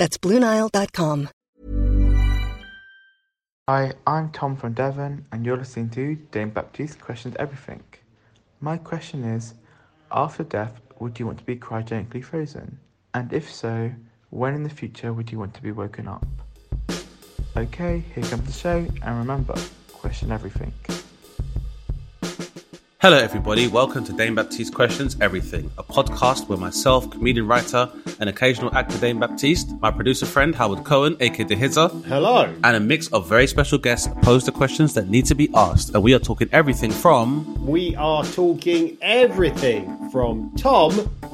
That's BlueNile.com. Hi, I'm Tom from Devon, and you're listening to Dane Baptiste Questions Everything. My question is After death, would you want to be cryogenically frozen? And if so, when in the future would you want to be woken up? Okay, here comes the show, and remember, question everything. Hello, everybody. Welcome to Dane Baptiste Questions Everything, a podcast where myself, comedian writer, and occasional actor Dane Baptiste, my producer friend Howard Cohen, aka The Hizzer, Hello. and a mix of very special guests pose the questions that need to be asked. And we are talking everything from We are talking everything from Tom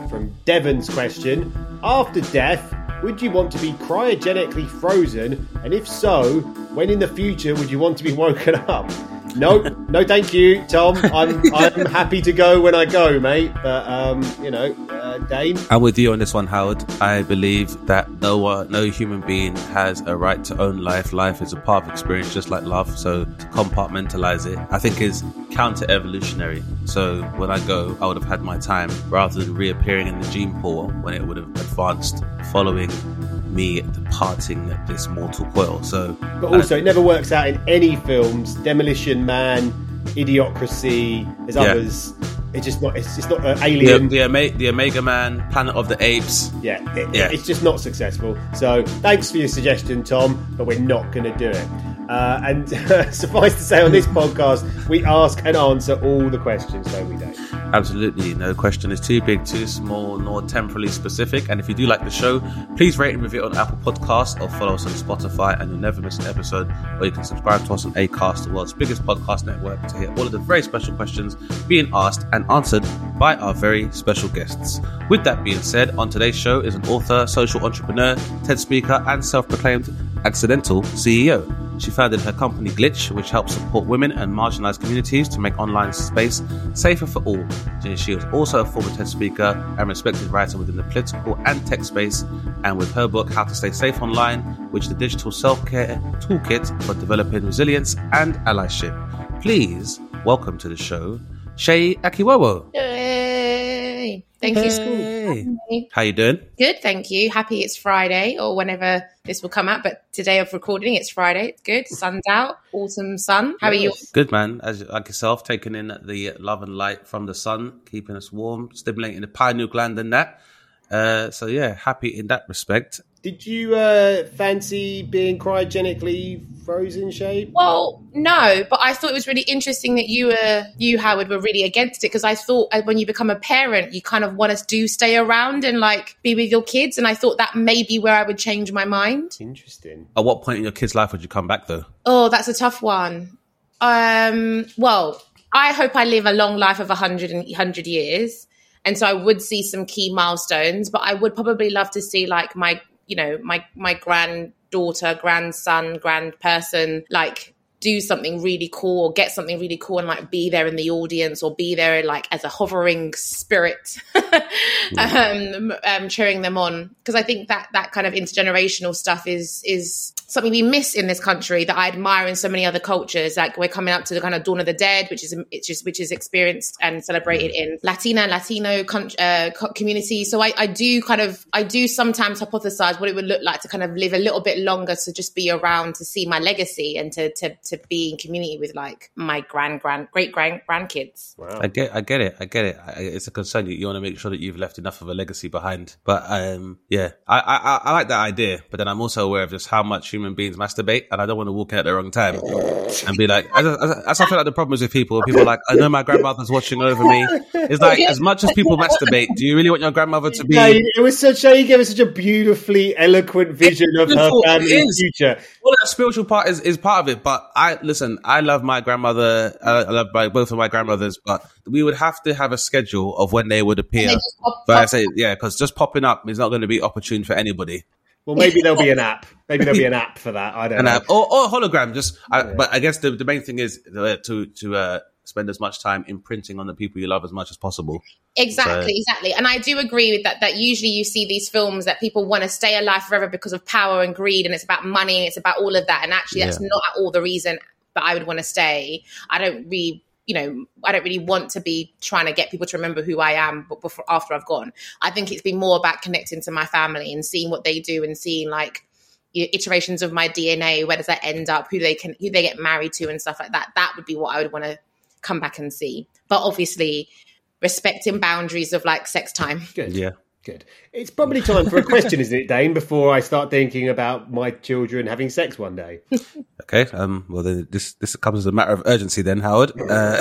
from Devon's question After death, would you want to be cryogenically frozen? And if so, when in the future would you want to be woken up? No, no, thank you, Tom. I'm I'm happy to go when I go, mate. But um, you know, uh, Dane. I'm with you on this one, Howard. I believe that no one, no human being has a right to own life. Life is a part of experience, just like love. So to compartmentalize it, I think is counter-evolutionary. So when I go, I would have had my time rather than reappearing in the gene pool when it would have advanced following me departing this mortal coil. So, But also, it never works out in any films. Demolition Man, Idiocracy, there's Yeah. others. It's just not. It's just not uh, Alien. the, Oma- the Omega Man, Planet of the Apes. Yeah, it, Yeah. it's just not successful. So thanks for your suggestion, Tom, but we're not going to do it. Uh, and suffice to say, on this podcast, we ask and answer all the questions, no, we don't. Absolutely, no question is too big, too small, nor temporally specific. And if you do like the show, please rate and review it on Apple Podcasts or follow us on Spotify, and you'll never miss an episode. Or you can subscribe to us on Acast, the world's biggest podcast network, to hear all of the very special questions being asked and answered by our very special guests. With that being said, on today's show is an author, social entrepreneur, TED speaker, and self-proclaimed accidental CEO. She founded her company Glitch, which helps support women and marginalized communities to make online space safer for all. She is also a former TED speaker and respected writer within the political and tech space. And with her book, How to Stay Safe Online, which is the digital self care toolkit for developing resilience and allyship. Please welcome to the show, Seyi Akiwowo. Thank you, school. Hey. How you doing? Good, thank you. Happy it's Friday or whenever this will come out, but today of recording, it's Friday. It's good. Sun's out, autumn sun. How are you? Good man, as like yourself, taking in the love and light from the sun, keeping us warm, stimulating the pineal gland and that. Uh, so yeah, happy in that respect. Did you uh, fancy being cryogenically frozen, Seyi? Well, no, but I thought it was really interesting that you were, you Howard, were really against it because I thought uh, when you become a parent, you kind of want to do stay around and like be with your kids, and I thought that may be where I would change my mind. Interesting. At what point in your kid's life would you come back though? Oh, that's a tough one. Um, well, I hope I live a long life of 100, and 100 years. And so I would see some key milestones, but I would probably love to see like my, you know, my, my granddaughter, grandson, grand person, like do something really cool or get something really cool and like be there in the audience or be there like as a hovering spirit um, um cheering them on. Because i think that that kind of intergenerational stuff is is something we miss in this country that i admire in so many other cultures. Like we're coming up to the kind of dawn of the dead which is it's just which is experienced and celebrated in latina latino con- uh, co- community. So I, I do kind of i do sometimes hypothesize what it would look like to kind of live a little bit longer to just be around to see my legacy and to to, to be in community with like my grand grand great grand grandkids Wow. I get, I get it, I get it. I, it's a concern. You, you want to make sure that you've left enough of a legacy behind. But um, yeah, I, I, I- I like that idea. But then I'm also aware of just how much human beings masturbate, and I don't want to walk in at the wrong time and be like, as, as, as I feel like the problem is with people. People are like, I know my grandmother's watching over me. It's like as much as people masturbate, do you really want your grandmother to be? Yeah, it was such. you gave us such a beautifully eloquent vision of her beautiful, it family's future. Well, that spiritual part is, is part of it, but I listen. I love my grandmother. I, I love my, both of my grandmothers, but we would have to have a schedule of when they would appear. they just pop- but I say, yeah, because just popping up is not going to be opportune for anybody. Well, maybe there'll be an app. Maybe there'll be an app for that. I don't An know. app or, or hologram. Just, I, but I guess the, the main thing is uh, to to uh, spend as much time imprinting on the people you love as much as possible. Exactly, So- exactly. And I do agree with that. That usually you see these films that people want to stay alive forever because of power and greed, and it's about money, and it's about all of that. And actually, that's Yeah. not at all the reason that I would want to stay. I don't really, you know, I don't really want to be trying to get people to remember who I am before after I've gone. I think it's been more about connecting to my family and seeing what they do and seeing like iterations of my DNA. Where does that end up? Who they can, who they get married to, and stuff like that. That would be what I would want to come back and see. But obviously, respecting boundaries of like sex time. Good. Yeah. Good. It's probably time for a question, isn't it, Dane? Before I start thinking about my children having sex one day. Okay. Um. Well, then this this comes as a matter of urgency. Then, Howard. Uh,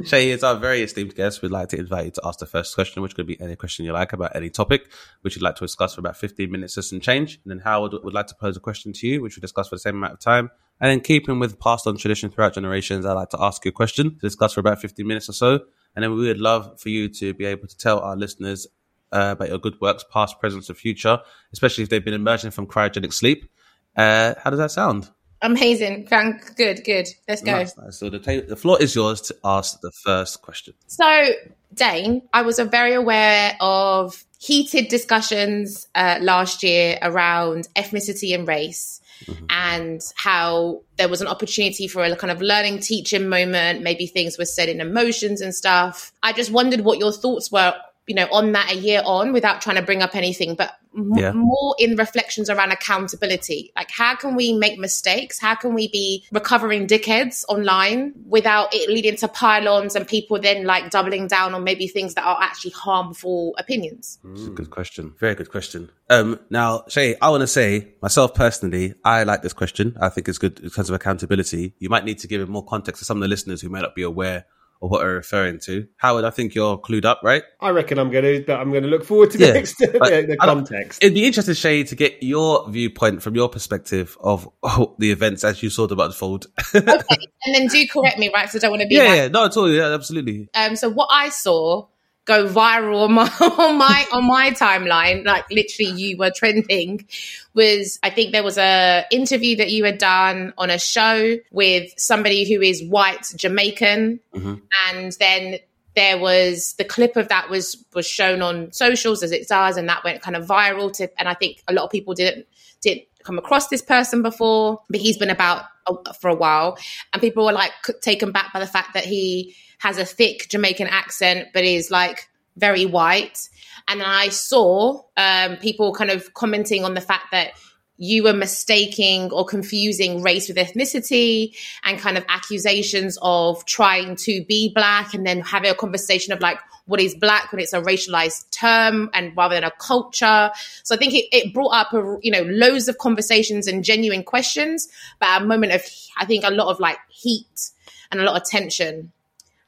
Seyi is our very esteemed guest. We'd like to invite you to ask the first question, which could be any question you like about any topic, which you'd like to discuss for about fifteen minutes or some change. And then Howard would like to pose a question to you, which we discuss for the same amount of time. And then, keeping with passed on tradition throughout generations, I'd like to ask you a question to discuss for about fifteen minutes or so. And then we would love for you to be able to tell our listeners uh, about your good works, past, present, and future, especially if they've been emerging from cryogenic sleep. Uh, how does that sound? Amazing. Thank- Good, good. Let's go. Nice, nice. So the, ta- the floor is yours to ask the first question. So, Dane, I was very aware of heated discussions uh, last year around ethnicity and race. Mm-hmm. And how there was an opportunity for a kind of learning teaching moment. Maybe things were said in emotions and stuff. I just wondered what your thoughts were, you know, on that a year on without trying to bring up anything, but m- Yeah. more in reflections around accountability. Like, how can we make mistakes? How can we be recovering dickheads online without it leading to pylons and people then like doubling down on maybe things that are actually harmful opinions? A good question. Very good question. Um, now, Seyi, I want to say myself personally, I like this question. I think it's good in terms of accountability. You might need to give it more context to some of the listeners who may not be aware of what we're referring to. Howard, I think you're clued up, right? I reckon I'm going to, but I'm going to look forward to the Yeah, next the, the context. It'd be interesting, Seyi, to get your viewpoint from your perspective of oh, the events as you saw them unfold. Okay. and then do correct me, right? So I don't want to be yeah, like, yeah, no, at all. Yeah, absolutely. Um, so what I saw go viral on my on my on my timeline, like literally you were trending, was I think there was a interview that you had done on a show with somebody who is white Jamaican, mm-hmm. and then there was the clip of that was was shown on socials as it does, and that went kind of viral. To and I think a lot of people didn't didn't come across this person before, but he's been about a, for a while, and people were like taken back by the fact that he has a thick Jamaican accent, but is like very white. And I saw um, people kind of commenting on the fact that you were mistaking or confusing race with ethnicity and kind of accusations of trying to be black and then having a conversation of like what is black when it's a racialized term and rather than a culture so i think it, it brought up a, you know loads of conversations and genuine questions but a moment of i think a lot of like heat and a lot of tension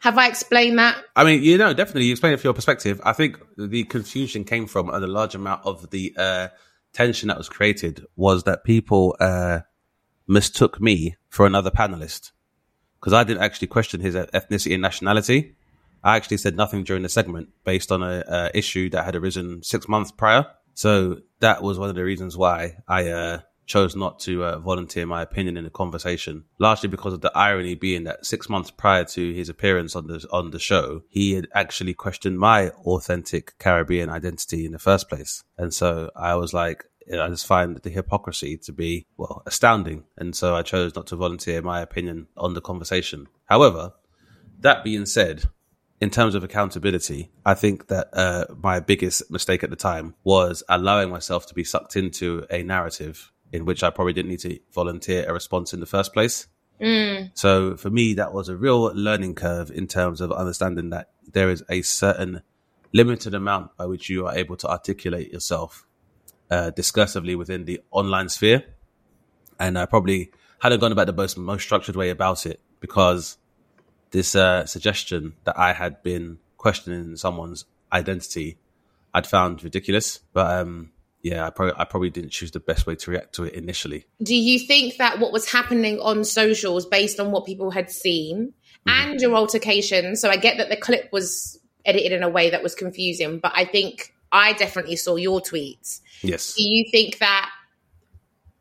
have i explained that I mean, you know, definitely you explain it from your perspective. I think the confusion came from and a large amount of the uh, tension that was created was that people uh, mistook me for another panelist because I didn't actually question his ethnicity and nationality. I actually said nothing during the segment based on a, uh issue that had arisen six months prior. So that was one of the reasons why I uh, chose not to uh, volunteer my opinion in the conversation, largely because of the irony being that six months prior to his appearance on the on the show, he had actually questioned my authentic Caribbean identity in the first place, and so I was like. I just find the hypocrisy to be, well, astounding. And so I chose not to volunteer my opinion on the conversation. However, that being said, in terms of accountability, I think that uh, my biggest mistake at the time was allowing myself to be sucked into a narrative in which I probably didn't need to volunteer a response in the first place. So for me, that was a real learning curve in terms of understanding that there is a certain limited amount by which you are able to articulate yourself uh, discursively within the online sphere. And I probably hadn't gone about the most, most structured way about it because this uh, suggestion that I had been questioning someone's identity, I'd found ridiculous. But um, yeah, I probably, I probably didn't choose the best way to react to it initially. do you think that what was happening on socials based on what people had seen Mm-hmm. and your altercation so i get that the clip was edited in a way that was confusing but i think I definitely saw your tweets. Yes. Do you think that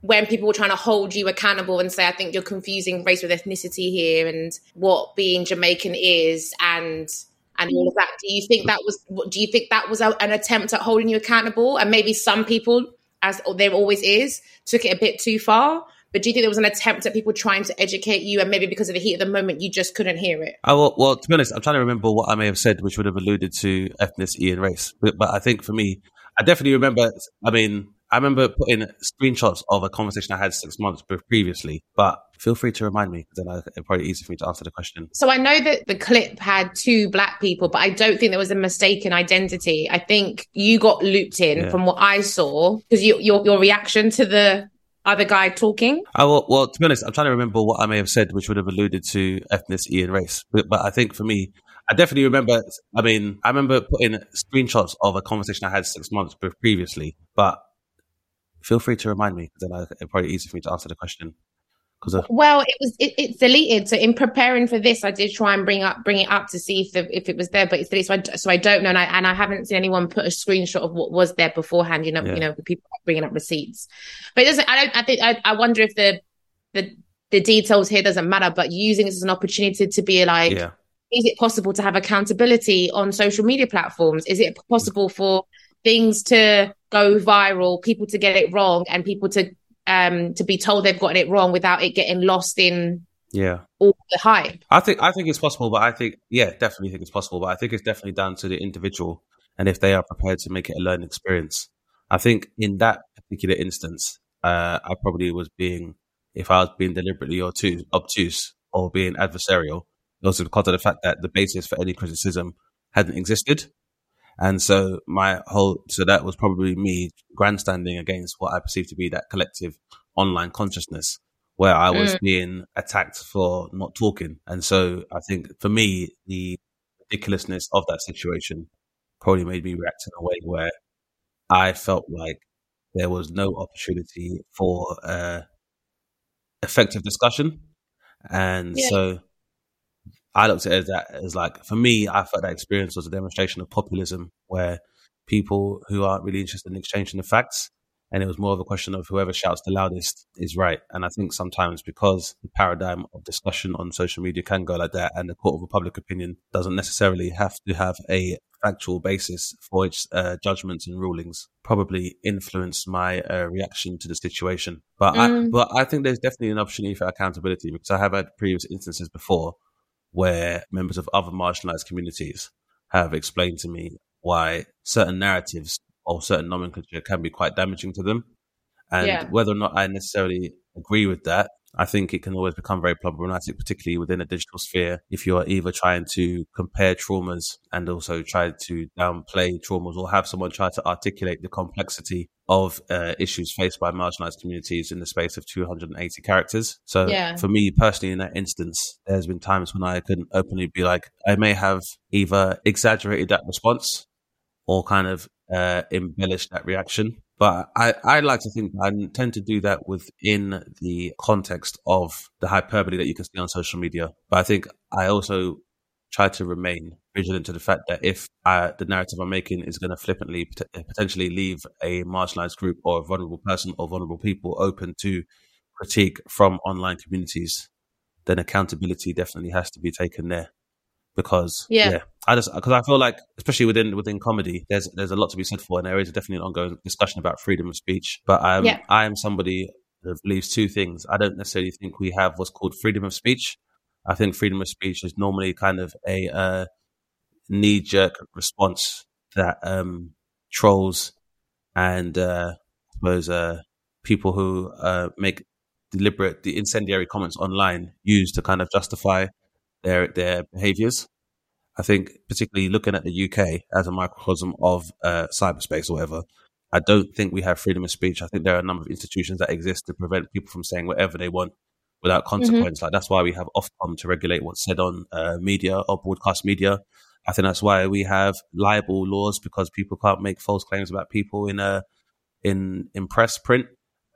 when people were trying to hold you accountable and say, I think you're confusing race with ethnicity here and what being Jamaican is and and all of that, do you think that was do you think that was a, an attempt at holding you accountable? And maybe some people, as there always is, took it a bit too far. But do you think there was an attempt at people trying to educate you, and maybe because of the heat of the moment, you just couldn't hear it? Well, well, to be honest, I'm trying to remember what I may have said, which would have alluded to ethnicity and race. But, but I think for me, I definitely remember. I mean, I remember putting screenshots of a conversation I had six months previously, but feel free to remind me. Then it's probably easy for me to answer the question. So I know that the clip had two black people, but I don't think there was a mistaken identity. I think you got looped in yeah. from what I saw because you, your your reaction to the other guy talking. I will, well, to be honest, I'm trying to remember what I may have said, which would have alluded to ethnicity and race. But, but I think for me, I definitely remember. I mean, I remember putting screenshots of a conversation I had six months previously, but feel free to remind me. Then I, it's probably easier for me to answer the question. Of- well, it was it, it's deleted. So in preparing for this, I did try and bring up bring it up to see if the, if it was there, but it's deleted. So I, so I don't know, and I and I haven't seen anyone put a screenshot of what was there beforehand. You know, yeah. you know, people bringing up receipts. But it doesn't. I don't. I think. I, I wonder if the the the details here doesn't matter, but using this as an opportunity to be like. Yeah. Is it possible to have accountability on social media platforms? Is it possible for things to go viral, people to get it wrong, and people to um to be told they've gotten it wrong without it getting lost in yeah all the hype. I think I think it's possible, but I think yeah, definitely think it's possible, but I think it's definitely down to the individual and if they are prepared to make it a learning experience. I think in that particular instance, uh, I probably was being, if I was being deliberately or too obtuse or being adversarial, it was because of the fact that the basis for any criticism hadn't existed. And so my whole, so that was probably me grandstanding against what I perceived to be that collective online consciousness where I was mm. being attacked for not talking. And so I think for me, the ridiculousness of that situation probably made me react in a way where I felt like there was no opportunity for uh, effective discussion. And yeah. so I looked at it as that as like for me, I felt that experience was a demonstration of populism where people who aren't really interested in exchanging the facts and it was more of a question of whoever shouts the loudest is right. And I think sometimes because the paradigm of discussion on social media can go like that, and the court of public opinion doesn't necessarily have to have a factual basis for its uh, judgments and rulings, probably influenced my uh, reaction to the situation. But mm. I, but I think there's definitely an opportunity for accountability because I have had previous instances before where members of other marginalized communities have explained to me why certain narratives or certain nomenclature can be quite damaging to them. And yeah. whether or not I necessarily agree with that, I think it can always become very problematic, particularly within a digital sphere, if you are either trying to compare traumas and also try to downplay traumas or have someone try to articulate the complexity of uh, issues faced by marginalized communities in the space of 280 characters. So yeah. for me personally, in that instance, there's been times when I couldn't openly be like, I may have either exaggerated that response or kind of uh, embellish that reaction. But I, I like to think I tend to do that within the context of the hyperbole that you can see on social media. But I think I also try to remain vigilant to the fact that if I, the narrative I'm making is going to flippantly uh, potentially leave a marginalized group or a vulnerable person or vulnerable people open to critique from online communities, then accountability definitely has to be taken there because yeah, yeah I just because I feel like especially within within comedy, there's there's a lot to be said for, and there is definitely an ongoing discussion about freedom of speech. But I'm yeah. I am somebody that believes two things. I don't necessarily think we have what's called freedom of speech. I think freedom of speech is normally kind of a uh, knee jerk response that um, trolls and uh, I suppose uh, people who uh, make deliberate the incendiary comments online use to kind of justify their their behaviors. I think, particularly looking at the UK as a microcosm of uh, cyberspace or whatever, I don't think we have freedom of speech. I think there are a number of institutions that exist to prevent people from saying whatever they want without mm-hmm. consequence. Mm-hmm. Like that's why we have Ofcom to regulate what's said on uh, media or broadcast media. I think that's why we have libel laws because people can't make false claims about people in a uh, in in press print.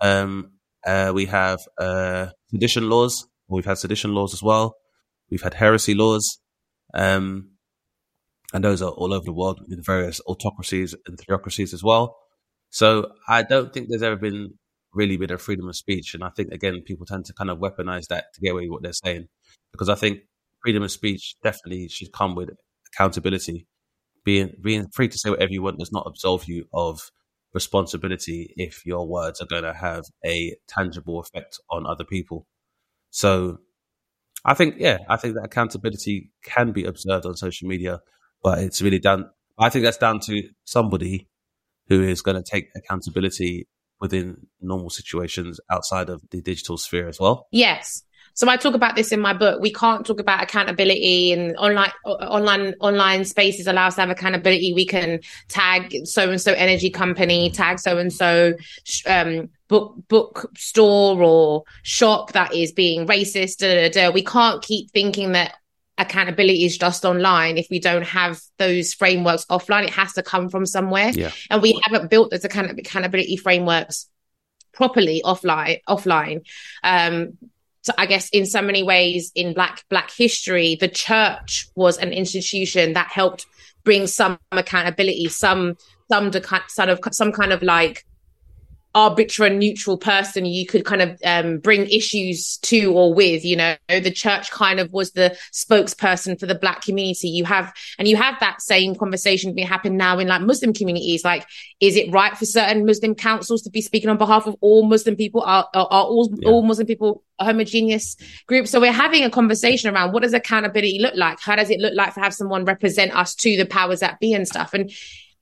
Um, uh, we have uh, sedition laws. We've had sedition laws as well. We've had heresy laws. Um, and those are all over the world in various autocracies and theocracies as well. So I don't think there's ever been really been a freedom of speech, and I think again people tend to kind of weaponize that to get away with what they're saying, because I think freedom of speech definitely should come with accountability. Being being free to say whatever you want does not absolve you of responsibility if your words are going to have a tangible effect on other people. So I think, yeah, I think that accountability can be observed on social media, but it's really down. I think that's down to somebody who is going to take accountability within normal situations outside of the digital sphere as well. Yes. So I talk about this in my book. We can't talk about accountability and online online online spaces allow us to have accountability. We can tag so and so energy company, tag so and so book book store or shop that is being racist. Da, da, da. We can't keep thinking that accountability is just online if we don't have those frameworks offline it has to come from somewhere yeah. and we haven't built those accountability frameworks properly offline offline um so I guess in so many ways in black black history, the church was an institution that helped bring some accountability, some some sort of some kind of like arbitrary neutral person you could kind of um, bring issues to or with you know? The church kind of was the spokesperson for the black community. You have and you have that same conversation being happen now in like muslim communities. Like is it right for certain muslim councils to be speaking on behalf of all muslim people? Are, are, are all, yeah. all muslim people a homogeneous group so we're having a conversation around what does accountability look like? How does it look like to have someone represent us to the powers that be and stuff? And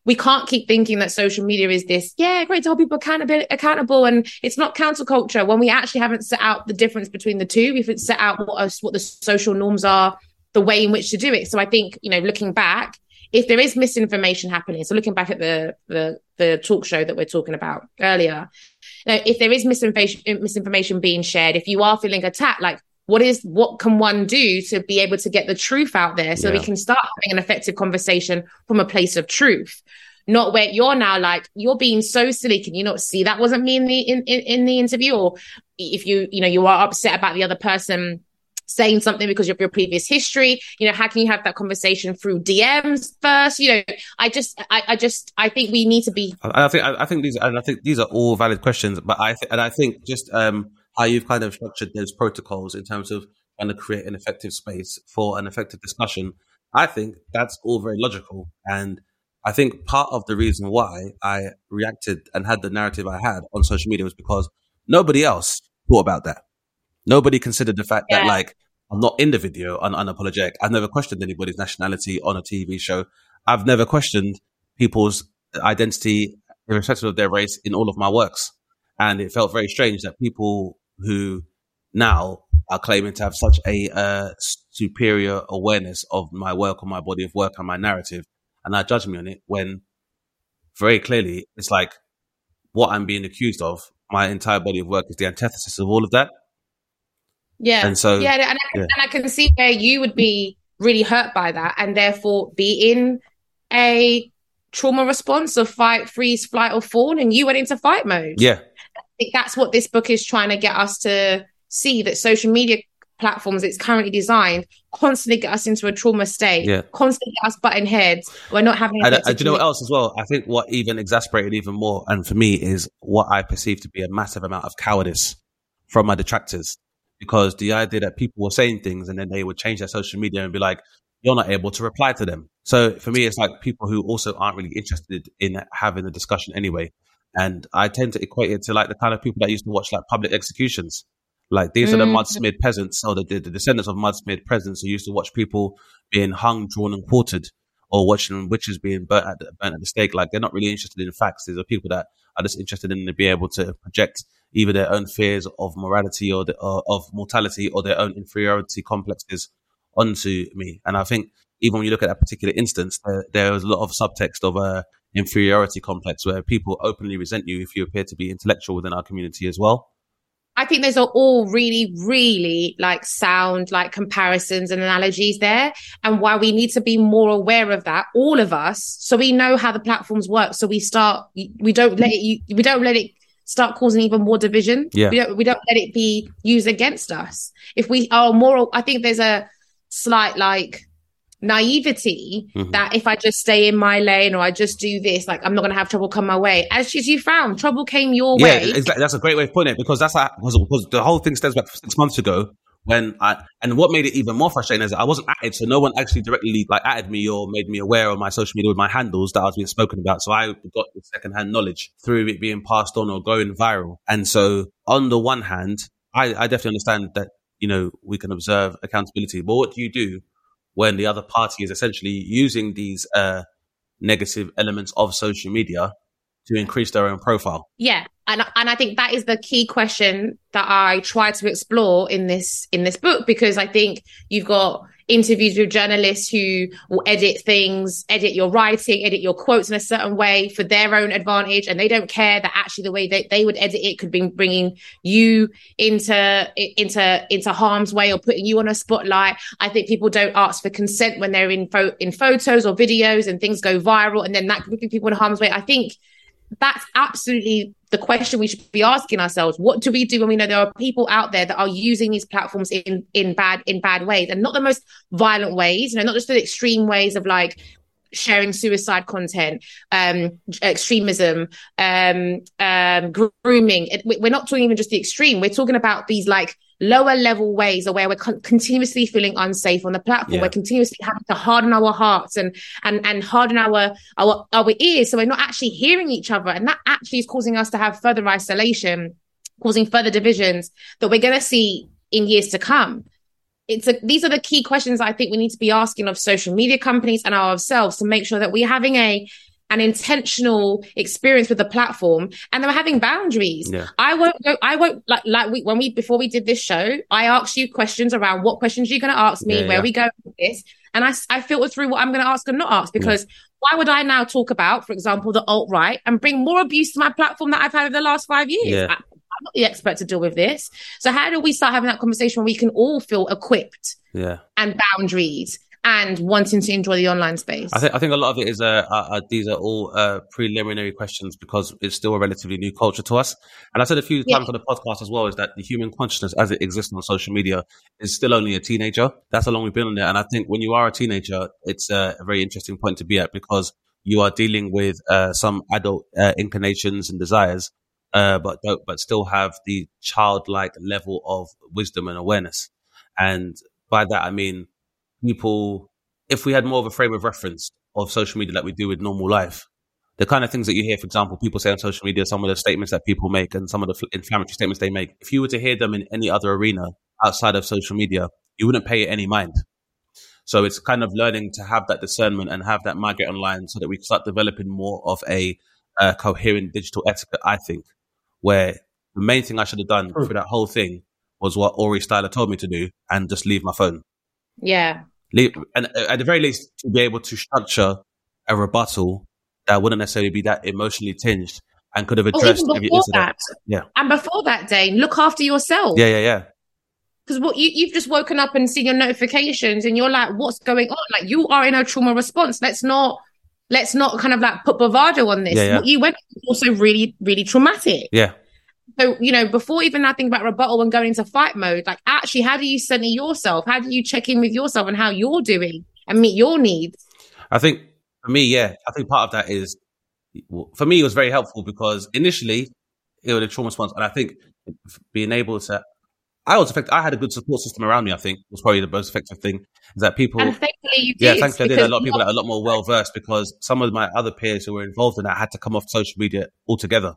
we can't keep thinking that social media is this, yeah, great to hold people accountable, accountable and it's not counterculture when we actually haven't set out the difference between the two. We've set out what, what the social norms are, the way in which to do it. So I think, you know, looking back, if there is misinformation happening, so looking back at the, the, the talk show that we're talking about earlier, you know, if there is misinformation, misinformation being shared, if you are feeling attacked, like what is what can one do to be able to get the truth out there so yeah. we can start having an effective conversation from a place of truth? Not where you're now like you're being so silly. Can you not see that wasn't me in the in, in, in the interview? Or if you you know you are upset about the other person saying something because of your previous history you know how can you have that conversation through dms first? You know i just i, I just i think we need to be i think i think these and i think these are all valid questions but i th- and i think just um how you've kind of structured those protocols in terms of trying to create an effective space for an effective discussion. I think that's all very logical. And I think part of the reason why I reacted and had the narrative I had on social media was because nobody else thought about that. Nobody considered the fact yeah. that like I'm not in the video on unapologetic. I've never questioned anybody's nationality on a TV show. I've never questioned people's identity irrespective of their race in all of my works. And it felt very strange that people who now are claiming to have such a uh, superior awareness of my work or my body of work and my narrative, and are judging me on it when very clearly it's like what I'm being accused of. My entire body of work is the antithesis of all of that. Yeah, and so yeah, and I, yeah. and I can see where you would be really hurt by that, and therefore be in a trauma response of fight, freeze, flight, or fawn, and you went into fight mode. Yeah, think that's what this book is trying to get us to see that social media platforms it's currently designed constantly get us into a trauma state yeah. constantly get us butting heads. We're not having and, and uh, do you know what else as well? I think what even exasperated even more and for me is what i perceive to be a massive amount of cowardice from my detractors. Because the idea that people were saying things and then they would change their social media and be like you're not able to reply to them. So for me it's like people who also aren't really interested in having a discussion anyway and I tend to equate it to like the kind of people that used to watch like public executions. Like these mm. are the mm. mudsmith peasants or the, the, the descendants of mudsmith peasants who used to watch people being hung, drawn, and quartered, or watching witches being burnt at the, burnt at the stake. Like they're not really interested in facts. These are people that are just interested in being able to project either their own fears of morality or, the, or of mortality or their own inferiority complexes onto me. And I think even when you look at that particular instance, there, there was a lot of subtext of uh, inferiority complex where people openly resent you if you appear to be intellectual within our community as well. I think those are all really, really like sound like comparisons and analogies there. And why we need to be more aware of that, all of us, so we know how the platforms work. So we start, we don't let it, we don't let it start causing even more division. Yeah. We don't, we don't let it be used against us. If we are more, I think there's a slight like naivety mm-hmm. that if I just stay in my lane or I just do this, like I'm not going to have trouble come my way. As you found, trouble came your yeah, way. Yeah, exactly. That's a great way of putting it because that's like, because, because the whole thing stems back six months ago when I, and what made it even more frustrating is I wasn't it, so no one actually directly like added me or made me aware on my social media with my handles that I was being spoken about. So I got the secondhand knowledge through it being passed on or going viral. And so on the one hand, I, I definitely understand that, you know, we can observe accountability, but what do you do when the other party is essentially using these uh, negative elements of social media to increase their own profile. Yeah, and and I think that is the key question that I try to explore in this in this book because I think you've got interviews with journalists who will edit things, edit your writing, edit your quotes in a certain way for their own advantage, and they don't care that actually the way they, they would edit it could be bringing you into into into harm's way or putting you on a spotlight. I think people don't ask for consent when they're in fo- in photos or videos, and things go viral, and then that could put people in harm's way. I think that's absolutely the question we should be asking ourselves what do we do when we know there are people out there that are using these platforms in in bad in bad ways and not the most violent ways you know not just the extreme ways of like sharing suicide content, um, extremism, um, um, grooming. We're not talking even just the extreme. We're talking about these like lower level ways or where we're con- continuously feeling unsafe on the platform. Yeah. We're continuously having to harden our hearts and and and harden our our our ears, so we're not actually hearing each other, and that actually is causing us to have further isolation, causing further divisions that we're going to see in years to come it's a, these are the key questions I think we need to be asking of social media companies and ourselves to make sure that we're having a an intentional experience with the platform and they were having boundaries. Yeah. I won't go, I won't like, like we, when we, before we did this show, I asked you questions around what questions you're going to ask me, yeah, where yeah. we go with this. And I, I filtered through what I'm going to ask and not ask because why would I now talk about, for example, the alt right and bring more abuse to my platform that I've had over the last five years? I, I'm not the expert to deal with this. So how do we start having that conversation where we can all feel equipped? Yeah. And boundaries and wanting to enjoy the online space? I think I think a lot of it is uh, uh, uh, these are all uh, preliminary questions because it's still a relatively new culture to us. And I said a few times on the podcast as well is that the human consciousness as it exists on social media is still only a teenager. That's how long we've been on there. And I think when you are a teenager, it's a very interesting point to be at because you are dealing with uh, some adult uh, inclinations and desires uh, but but still have the childlike level of wisdom and awareness. And by that I mean people. If we had more of a frame of reference of social media like we do with normal life, the kind of things that you hear, for example, people say on social media, some of the statements that people make and some of the inflammatory statements they make, if you were to hear them in any other arena outside of social media, you wouldn't pay it any mind. So it's kind of learning to have that discernment and have that migrate online so that we start developing more of a, a coherent digital etiquette, I think where the main thing I should have done for that whole thing was what Ori Styler told me to do and just leave my phone. Yeah. And uh, at the very least, to be able to structure a rebuttal that wouldn't necessarily be that emotionally tinged and could have addressed oh, every incident. That. Yeah. And before that, Dane, look after yourself. Yeah, yeah, yeah. Because what you, you've just woken up and seen your notifications and you're like, what's going on? Like you are in a trauma response. Let's not let's not kind of like put bravado on this. Yeah, yeah. What you went also really, really traumatic. Yeah. So, you know, before even I think about rebuttal and going into fight mode, like actually, how do you center yourself? How do you check in with yourself and how you're doing and meet your needs? I think for me, yeah, I think part of that is for me, it was very helpful because initially it was a trauma response. And I think being able to I was effective. I had a good support system around me. I think was probably the most effective thing. Is that people? And thankfully you did. Yeah, thankfully I did. A lot of people that are a lot more well versed because some of my other peers who were involved in that had to come off social media altogether.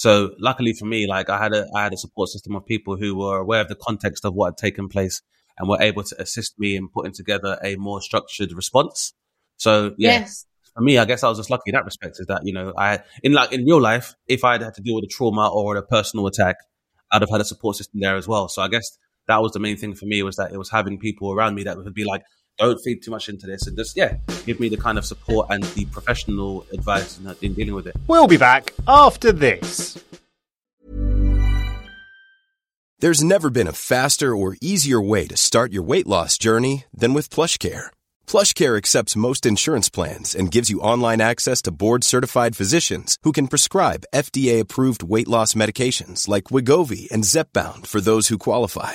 So luckily for me, like I had a I had a support system of people who were aware of the context of what had taken place and were able to assist me in putting together a more structured response. So yeah, yes. for me, I guess I was just lucky in that respect. Is that you know I in like in real life, if I had had to deal with a trauma or a personal attack, I'd have had a support system there as well. So I guess that was the main thing for me was that it was having people around me that would be like, don't feed too much into this and just, yeah, give me the kind of support and the professional advice in, in dealing with it. We'll be back after this. There's never been a faster or easier way to start your weight loss journey than with plush PlushCare. PlushCare accepts most insurance plans and gives you online access to board-certified physicians who can prescribe FDA-approved weight loss medications like Wegovy and Zepbound for those who qualify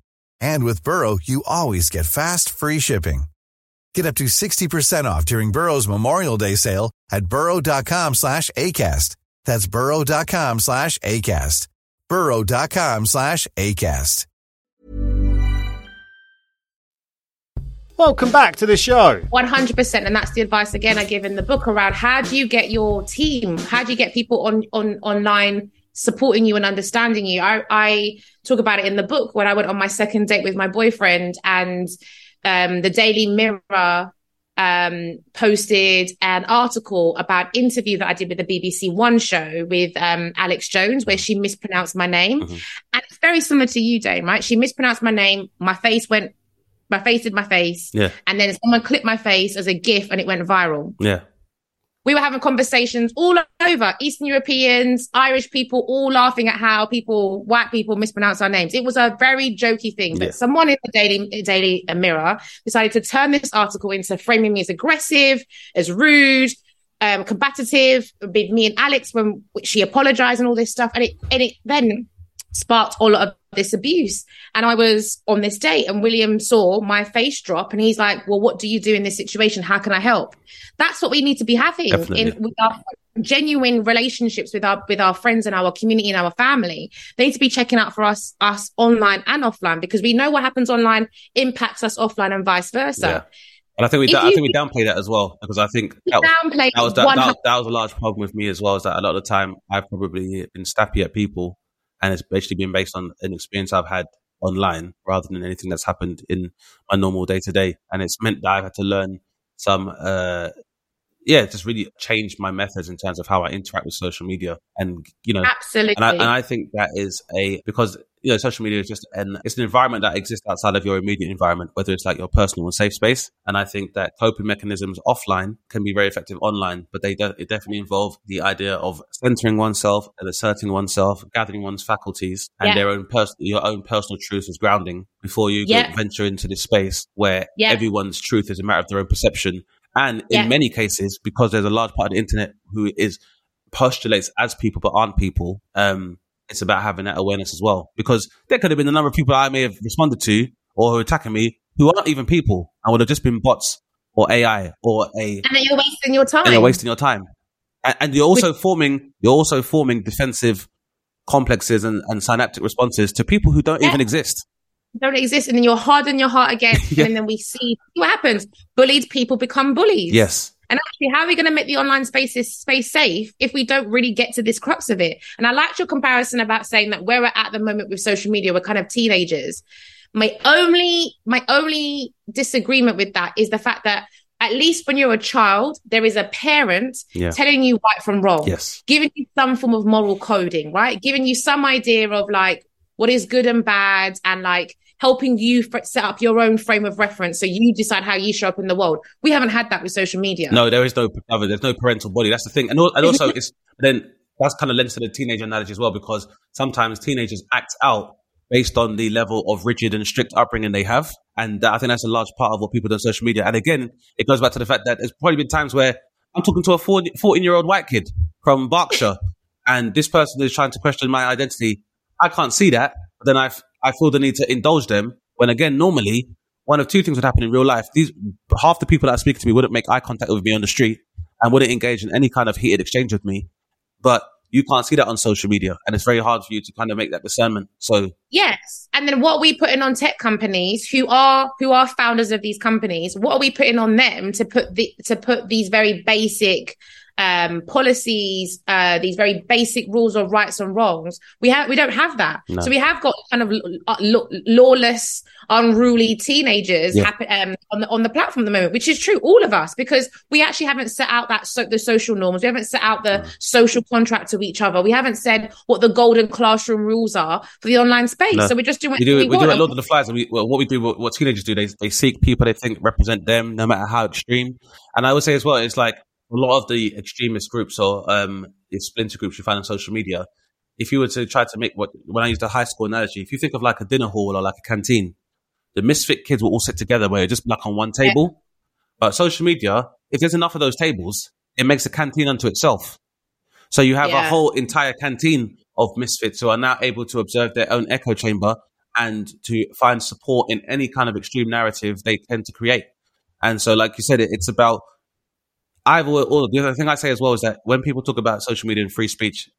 And with Burrow, you always get fast, free shipping. Get up to 60% off during Burrow's Memorial Day sale at burrow.com slash ACAST. That's burrow.com slash ACAST. burrow.com slash ACAST. Welcome back to the show. 100% and that's the advice again i give in the book around how do you get your team how do you get people on on online supporting you and understanding you i i talk about it in the book when i went on my second date with my boyfriend and um, the daily mirror um, posted an article about interview that i did with the bbc one show with um, alex jones where she mispronounced my name Mhm. and it's very similar to you dane right she mispronounced my name my face went my face did my face Yeah. and then someone clipped my face as a gif and it went viral Yeah. We were having conversations all over Eastern Europeans, Irish people, all laughing at how people, white people mispronounce our names. It was a very jokey thing, but Yeah. someone in the Daily, Daily Mirror decided to turn this article into framing me as aggressive, as rude, um, combative with me and Alex when she apologized and all this stuff. And it, and it then sparked all of this abuse. And I was on this date and William saw my face drop and he's like, well, what do you do in this situation? How can I help? That's what we need to be having Definitely. in with our genuine relationships with our with our friends and our community and our family. They need to be checking out for us us online and offline because we know what happens online impacts us offline and vice versa. Yeah. And I think we If I think we downplay that as well because I think that, downplay that was that, that, that was a large problem with me as well. Is that a lot of the time I've probably been snappy at people, and it's basically been based on an experience I've had online rather than anything that's happened in my normal day to day, and it's meant that I've had to learn some. uh yeah, it just really changed my methods in terms of how I interact with social media, and you know, absolutely. and I, and I think that is a because you know social media is just an it's an environment that exists outside of your immediate environment, whether it's like your personal and safe space. And I think that coping mechanisms offline can be very effective online, but they de- it definitely involve the idea of centering oneself and asserting oneself, gathering one's faculties and Yeah. their own personal your own personal truth as grounding before you go- Yeah. venture into this space where Yeah. everyone's truth is a matter of their own perception. And in Yeah. many cases, because there's a large part of the internet who is postulates as people but aren't people, um, it's about having that awareness as well. Because there could have been a number of people I may have responded to or who are attacking me who aren't even people and would have just been bots or AI or a and then you're wasting your time. and you're wasting your time. And, and you're also forming you're also forming defensive complexes and, and synaptic responses to people who don't Yeah. even exist. Don't exist, and then you're harden your heart again, Yeah. and then we see what happens. Bullied people become bullies. Yes. And actually, how are we going to make the online spaces space safe if we don't really get to this crux of it? And I liked your comparison about saying that where we're at the moment with social media, we're kind of teenagers. My only, my only disagreement with that is the fact that at least when you're a child, there is a parent Yeah. telling you right from wrong Yes. giving you some form of moral coding, right? Giving you some idea of like what is good and bad and like helping you f- set up your own frame of reference so you decide how you show up in the world. We haven't had that with social media. No, there is no other. There's no parental body. That's the thing, and, and also it's then that's kind of lends to the teenager analogy as well because sometimes teenagers act out based on the level of rigid and strict upbringing they have, and I think that's a large part of what people do on social media. And again, it goes back to the fact that there's probably been times where I'm talking to a 14 year old white kid from Berkshire, and this person is trying to question my identity. I can't see that, but then I f- I feel the need to indulge them. When again, normally one of two things would happen in real life. These half the people that speak to me wouldn't make eye contact with me on the street and wouldn't engage in any kind of heated exchange with me. But you can't see that on social media, and it's very hard for you to kind of make that discernment. So Yes. And then what we putting on tech companies who are who are founders of these companies? What are we putting on them to put the to put these very basic um, policies, uh, these very basic rules of rights and wrongs. We have we don't have that. No. So we have got kind of uh, lawless, unruly teenagers Yeah. happen, um, on the on the platform at the moment, which is true, all of us, because we actually haven't set out that so, the social norms. We haven't set out the social contract to each other. We haven't said what the golden classroom rules are for the online space. No. So we're just doing what we do we. We do a lot of the flies, and we well, what we do, what, what teenagers do, they they seek people they think represent them, no matter how extreme. And I would say as well, it's like a lot of the extremist groups or um, the splinter groups you find on social media. If you were to try to make what when I used the high school analogy, if you think of like a dinner hall or like a canteen, the misfit kids will all sit together where it's just like on one table. But social media, if there's enough of those tables, it makes a canteen unto itself. So you have a whole entire canteen of misfits who are now able to observe their own echo chamber and to find support in any kind of extreme narrative they tend to create. And so, like you said, it, it's about I've all, the other thing I say as well is that when people talk about social media and free speech,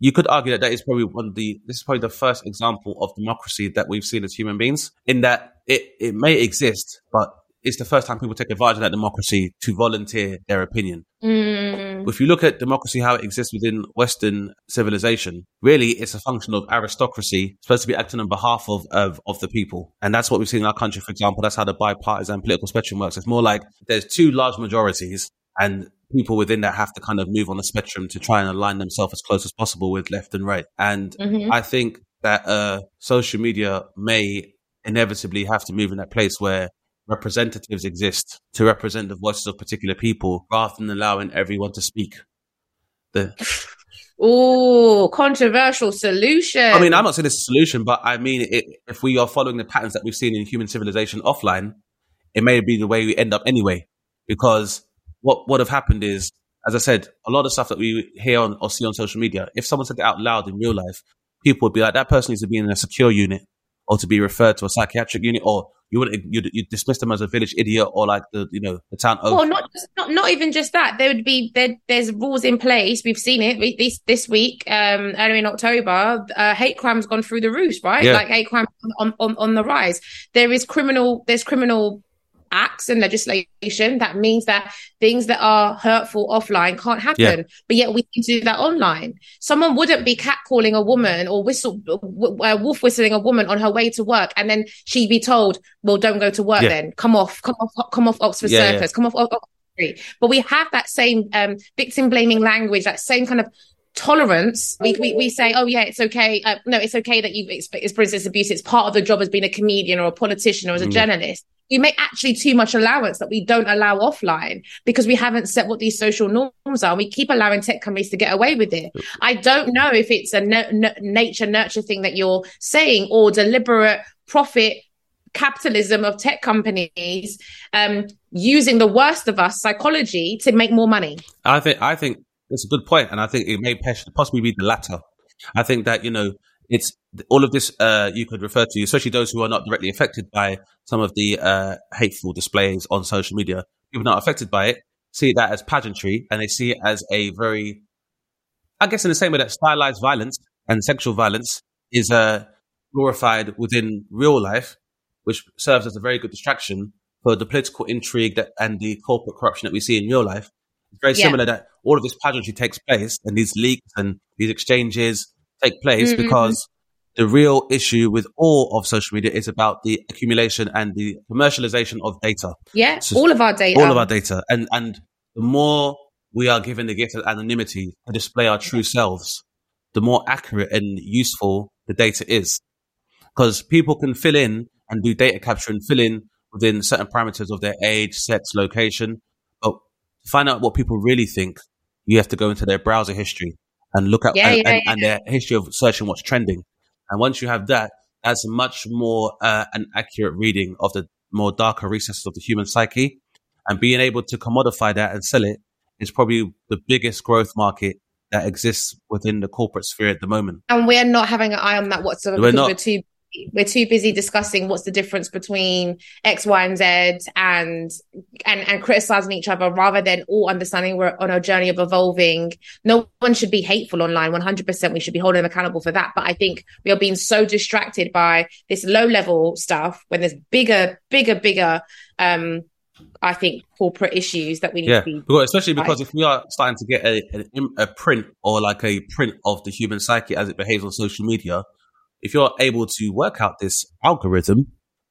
you could argue that that is probably one of the this is probably the first example of democracy that we've seen as human beings. In that it it may exist, but it's the first time people take advantage of that democracy to volunteer their opinion. Mm, If you look at democracy, how it exists within Western civilization, really it's a function of aristocracy supposed to be acting on behalf of, of, of the people. And that's what we've seen in our country, for example. That's how the bipartisan political spectrum works. It's more like there's two large majorities and people within that have to kind of move on the spectrum to try and align themselves as close as possible with left and right. And mhm. I think that uh, social media may inevitably have to move in that place where representatives exist to represent the voices of particular people rather than allowing everyone to speak. The, Ooh, controversial solution. I mean, I'm not saying it's a solution, but I mean, it, if we are following the patterns that we've seen in human civilization offline, it may be the way we end up anyway. Because what would have happened is, as I said, a lot of stuff that we hear on or see on social media, if someone said it out loud in real life, people would be like, that person needs to be in a secure unit or to be referred to a psychiatric unit or you would you you dismiss them as a village idiot or like the you know the town oaf. Well, not just, not not even just that. There would be there, there's rules in place. We've seen it we, this this week, um, early in October. Uh, hate crime's gone through the roof, right? Yeah. Like hate crime on, on on the rise. There is criminal. There's criminal acts and legislation that means that things that are hurtful offline can't happen. Yeah. but yet we can do that online. Someone wouldn't be catcalling a woman or whistle uh, wolf whistling a woman on her way to work and then she'd be told well don't go to work Yeah. then. Come off come off come off oxford Yeah, circus come off Oxford but we have that same um, victim blaming language that same kind of tolerance. We, we, we say oh yeah it's okay uh, no it's okay that you've exp- experienced this abuse it's part of the job as being a comedian or a politician or as a Mm. journalist we make actually too much allowance that we don't allow offline because we haven't set what these social norms are. We keep allowing tech companies to get away with it. I don't know if it's a n- n- nature nurture thing that you're saying or deliberate profit capitalism of tech companies um, using the worst of us psychology to make more money. I think I think it's a good point, and I think it may possibly be the latter. I think that you know it's all of this uh, you could refer to, especially those who are not directly affected by some of the uh, hateful displays on social media. People not affected by it see that as pageantry, and they see it as a very, I guess, in the same way that stylized violence and sexual violence is uh, glorified within real life, which serves as a very good distraction for the political intrigue that, and the corporate corruption that we see in real life. It's very Yeah. similar that all of this pageantry takes place and these leaks and these exchanges take place Mhm. because the real issue with all of social media is about the accumulation and the commercialization of data Yeah, So- all of our data. all of our data. And and the more we are given the gift of anonymity to display our true selves, the more accurate and useful the data is. Because people can fill in and do data capture and fill in within certain parameters of their age, sex, location. But to find out what people really think, you have to go into their browser history and look at Yeah, and, yeah, and, and their history of searching what's trending. And once you have that, that's much more uh, an accurate reading of the more darker recesses of the human psyche. And being able to commodify that and sell it is probably the biggest growth market that exists within the corporate sphere at the moment. and we're not having an eye on that whatsoever We're not. we're too we're too busy discussing what's the difference between X, Y, and Z and and and criticizing each other rather than all understanding we're on a journey of evolving. No one should be hateful online. One hundred percent, we should be holding them accountable for that. But I think we are being so distracted by this low level stuff when there's bigger, bigger, bigger um I think, corporate issues that we need Yeah, to be. because, especially because Right. if we are starting to get a, an im- a print or like a print of the human psyche as it behaves on social media, if you're able to work out this algorithm,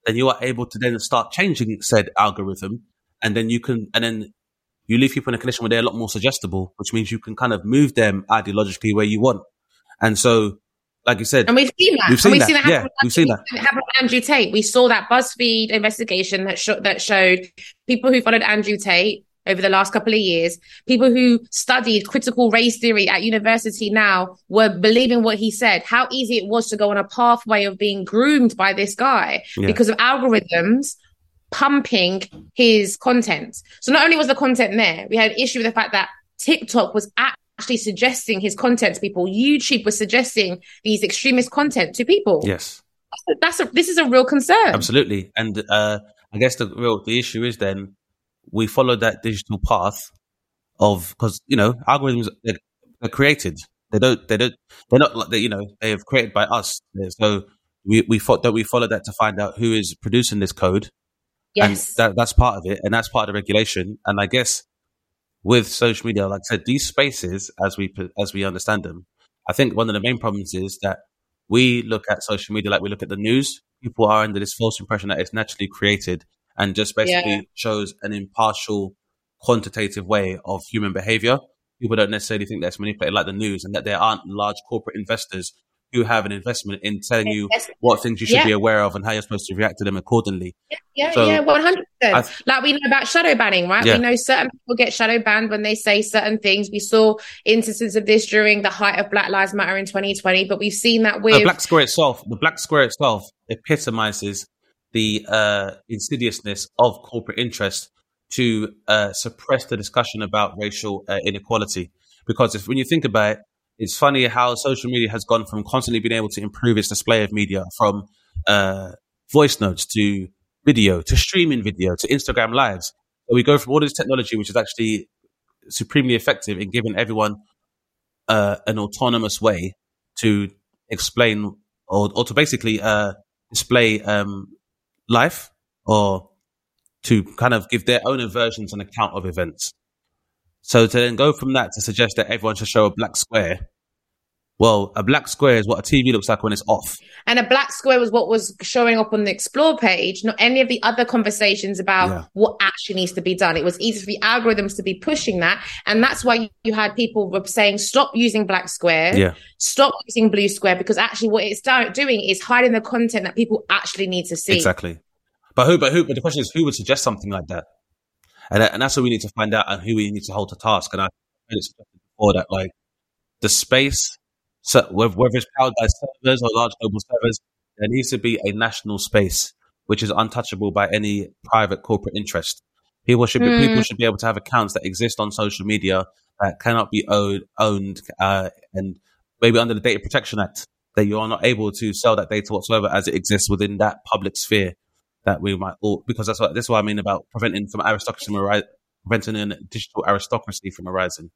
then you are able to then start changing said algorithm, and then you can, and then you leave people in a condition where they're a lot more suggestible, which means you can kind of move them ideologically where you want. And so, like you said, And we've seen that. We've seen and that. happen Yeah, we've seen that. it happened with Andrew Tate. We saw that BuzzFeed investigation that sho- that showed people who followed Andrew Tate over the last couple of years, people who studied critical race theory at university now were believing what he said. How easy it was to go on a pathway of being groomed by this guy Yeah. because of algorithms pumping his content. So not only was the content there, we had an issue with the fact that TikTok was actually suggesting his content to people. YouTube was suggesting these extremist content to people. yes. That's a, this is a real concern. Absolutely. And uh, I guess the real the issue is then we follow that digital path of because you know algorithms they're, they're created. They don't. They don't. They're not like they, you know they have created by us. So we we thought that we follow that to find out who is producing this code. Yes. And that, that's part of it, and that's part of the regulation. And I guess with social media, like I said, these spaces, as we as we understand them, I think one of the main problems is that we look at social media like we look at the news. People are under this false impression that it's naturally created and just basically Yeah. shows an impartial, quantitative way of human behavior. People don't necessarily think that's manipulated like the news, and that there aren't large corporate investors who have an investment in telling you what things you should Yeah. be aware of and how you're supposed to react to them accordingly. Yeah, So, yeah, one hundred I- percent. Like we know about shadow banning, right? Yeah. We know certain people get shadow banned when they say certain things. We saw instances of this during the height of Black Lives Matter in 2020, but we've seen that with the black square itself, the black square itself epitomizes the uh, insidiousness of corporate interest to uh, suppress the discussion about racial uh, inequality. Because if, when you think about it, it's funny how social media has gone from constantly being able to improve its display of media, from uh, voice notes to video to streaming video to Instagram lives. So we go from all this technology, which is actually supremely effective in giving everyone uh, an autonomous way to explain or, or to basically uh, display um, life or to kind of give their own versions and account of events. So to then go from that to suggest that everyone should show a black square, well, a black square is what a TV looks like when it's off. And a black square was what was showing up on the explore page, not any of the other conversations about Yeah. what actually needs to be done. It was easy for the algorithms to be pushing that. And that's why you had people were saying, stop using black square, Yeah. stop using blue square, because actually what it's doing is hiding the content that people actually need to see. Exactly. But who? But who? But the question is, who would suggest something like that? And and that's what we need to find out, and who we need to hold to task. And I made it before that, like the space, so whether, it's powered by servers or large global servers, there needs to be a national space which is untouchable by any private corporate interest. People should be, people should be able to have accounts that exist on social media that cannot be owned, owned, uh, and maybe under the Data Protection Act that you are not able to sell that data whatsoever as it exists within that public sphere that we might all because that's what this is what I mean about preventing from aristocracy from arising, preventing a digital aristocracy from arising.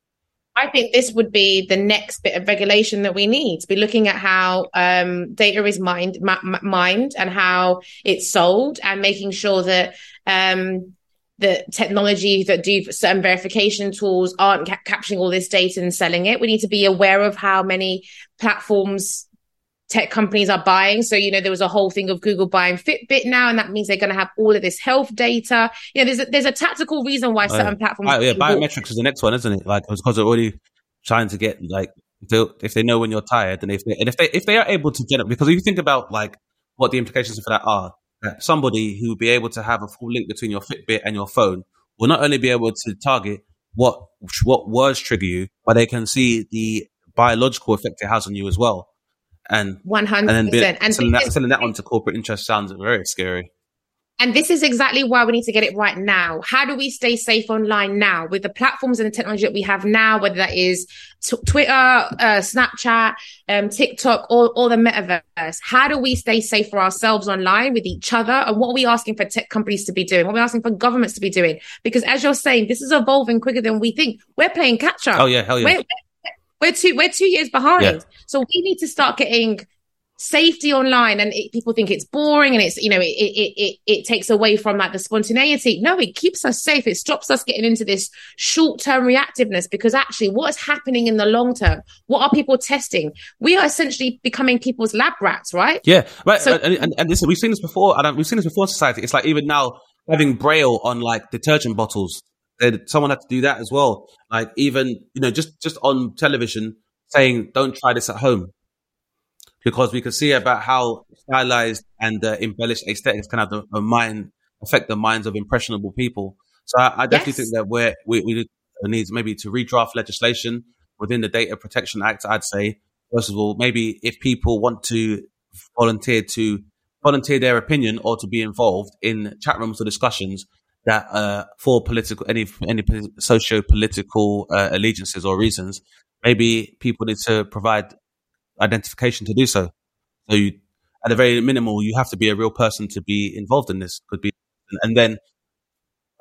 I think this would be the next bit of regulation that we need to be looking at how um, data is mined, mined, and how it's sold, and making sure that um, the technology that do certain verification tools aren't ca- capturing all this data and selling it. We need to be aware of how many platforms tech companies are buying. So, you know, there was a whole thing of Google buying Fitbit now, and that means they're going to have all of this health data. You know, there's a, there's a tactical reason why oh, certain platforms. Bi- yeah, bought. biometrics is the next one, isn't it? Like because they're already trying to get like if they, know when you're tired, and if they and if they if they are able to generate because if you think about like what the implications for that are, that somebody who will be able to have a full link between your Fitbit and your phone will not only be able to target what what words trigger you, but they can see the biological effect it has on you as well. And One and hundred percent. And selling, that, selling that onto corporate interest sounds very scary. And this is exactly why we need to get it right now. How do we stay safe online now with the platforms and the technology that we have now, whether that is t- Twitter, uh, Snapchat, um, TikTok, or, or the metaverse? How do we stay safe for ourselves online with each other? And what are we asking for tech companies to be doing? What are we asking for governments to be doing? Because as you're saying, this is evolving quicker than we think. We're playing catch up. Oh yeah, hell yeah. We're, we're two we're two years behind. Yeah. So we need to start getting safety online and it, people think it's boring and it's you know it, it it it takes away from like the spontaneity no it keeps us safe it stops us getting into this short-term reactiveness because actually what is happening in the long term what are people testing we are essentially becoming people's lab rats right Yeah, right. So- and, and, and listen, we've seen this before, and we've seen this before in society. It's like even now having braille on like detergent bottles. Someone had to do that as well. Like even you know just just on television saying don't try this at home because we can see about how stylized and uh, embellished aesthetics can have the, a mind affect the minds of impressionable people. So I, I definitely Yes. think that we're, we we need maybe to redraft legislation within the Data Protection Act. I'd say first of all, maybe if people want to volunteer to volunteer their opinion or to be involved in chat rooms or discussions that uh, for political any any socio political uh, allegiances or reasons, maybe people need to provide identification to do so. So you, at the very minimal, you have to be a real person to be involved in this. Could be, and then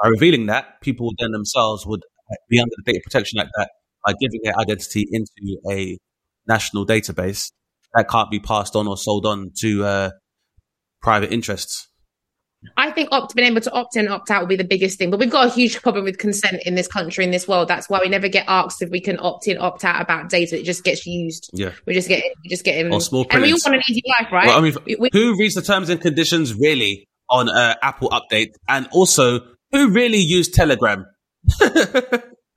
by revealing that, people then themselves would be under the Data Protection Act that by giving their identity into a national database that can't be passed on or sold on to uh, private interests. I think opt being able to opt in, opt out will be the biggest thing. But we've got a huge problem with consent in this country, in this world. That's why we never get asked if we can opt in, opt out about data. It just gets used. Yeah. We just get, we just getting, Or small and we all want an easy life, right? Well, I mean, we- who reads the terms and conditions really on uh, Apple Update, and also who really used Telegram?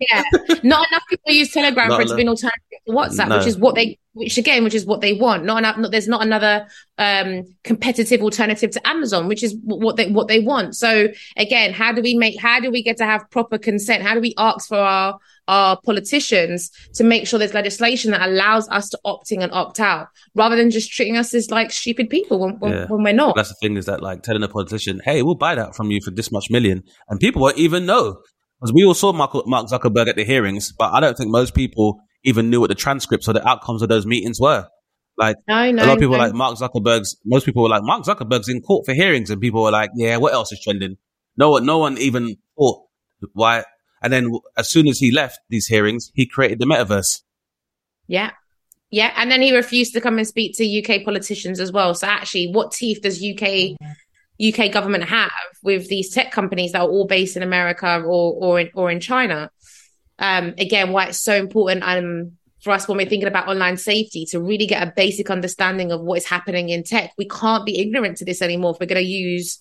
Yeah, not enough people use Telegram Not for it to be an alternative to WhatsApp, No. which is what they, which again, which is what they want. Not enough. Not, there's not another um, competitive alternative to Amazon, which is what they what they want. So again, how do we make? How do we get to have proper consent? How do we ask for our our politicians to make sure there's legislation that allows us to opt in and opt out, rather than just treating us as like stupid people when when, Yeah. when we're not. That's the thing is that like telling a politician, "Hey, we'll buy that from you for this much million. and people won't even know because we all saw Mark, Mark Zuckerberg at the hearings, but I don't think most people even knew what the transcripts or the outcomes of those meetings were. Like No, no. a lot of people no. were like Mark Zuckerberg's. Most people were like Mark Zuckerberg's in court for hearings, and people were like, "Yeah, what else is trending?" No one, no one even thought why. And then as soon as he left these hearings, he created the metaverse. Yeah. Yeah. And then he refused to come and speak to UK politicians as well. So actually, what teeth does UK UK government have with these tech companies that are all based in America or or in or in China? Um, again, why it's so important um for us when we're thinking about online safety to really get a basic understanding of what is happening in tech. We can't be ignorant to this anymore if we're going to use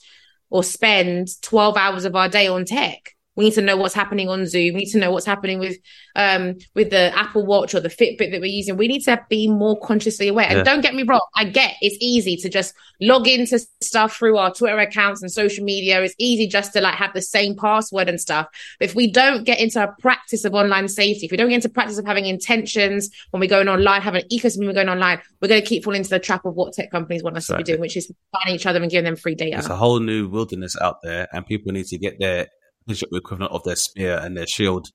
or spend 12 hours of our day on tech. We need to know what's happening on Zoom. We need to know what's happening with um with the Apple Watch or the Fitbit that we're using. We need to be more consciously aware. Yeah. And don't get me wrong, I get it's easy to just log into stuff through our Twitter accounts and social media. It's easy just to like have the same password and stuff. But if we don't get into a practice of online safety, if we don't get into practice of having intentions when we're going online, having an ecosystem when we're going online, we're going to keep falling into the trap of what tech companies want us to be doing, which is finding each other and giving them free data. It's a whole new wilderness out there, and people need to get their digital equivalent of their spear and their shield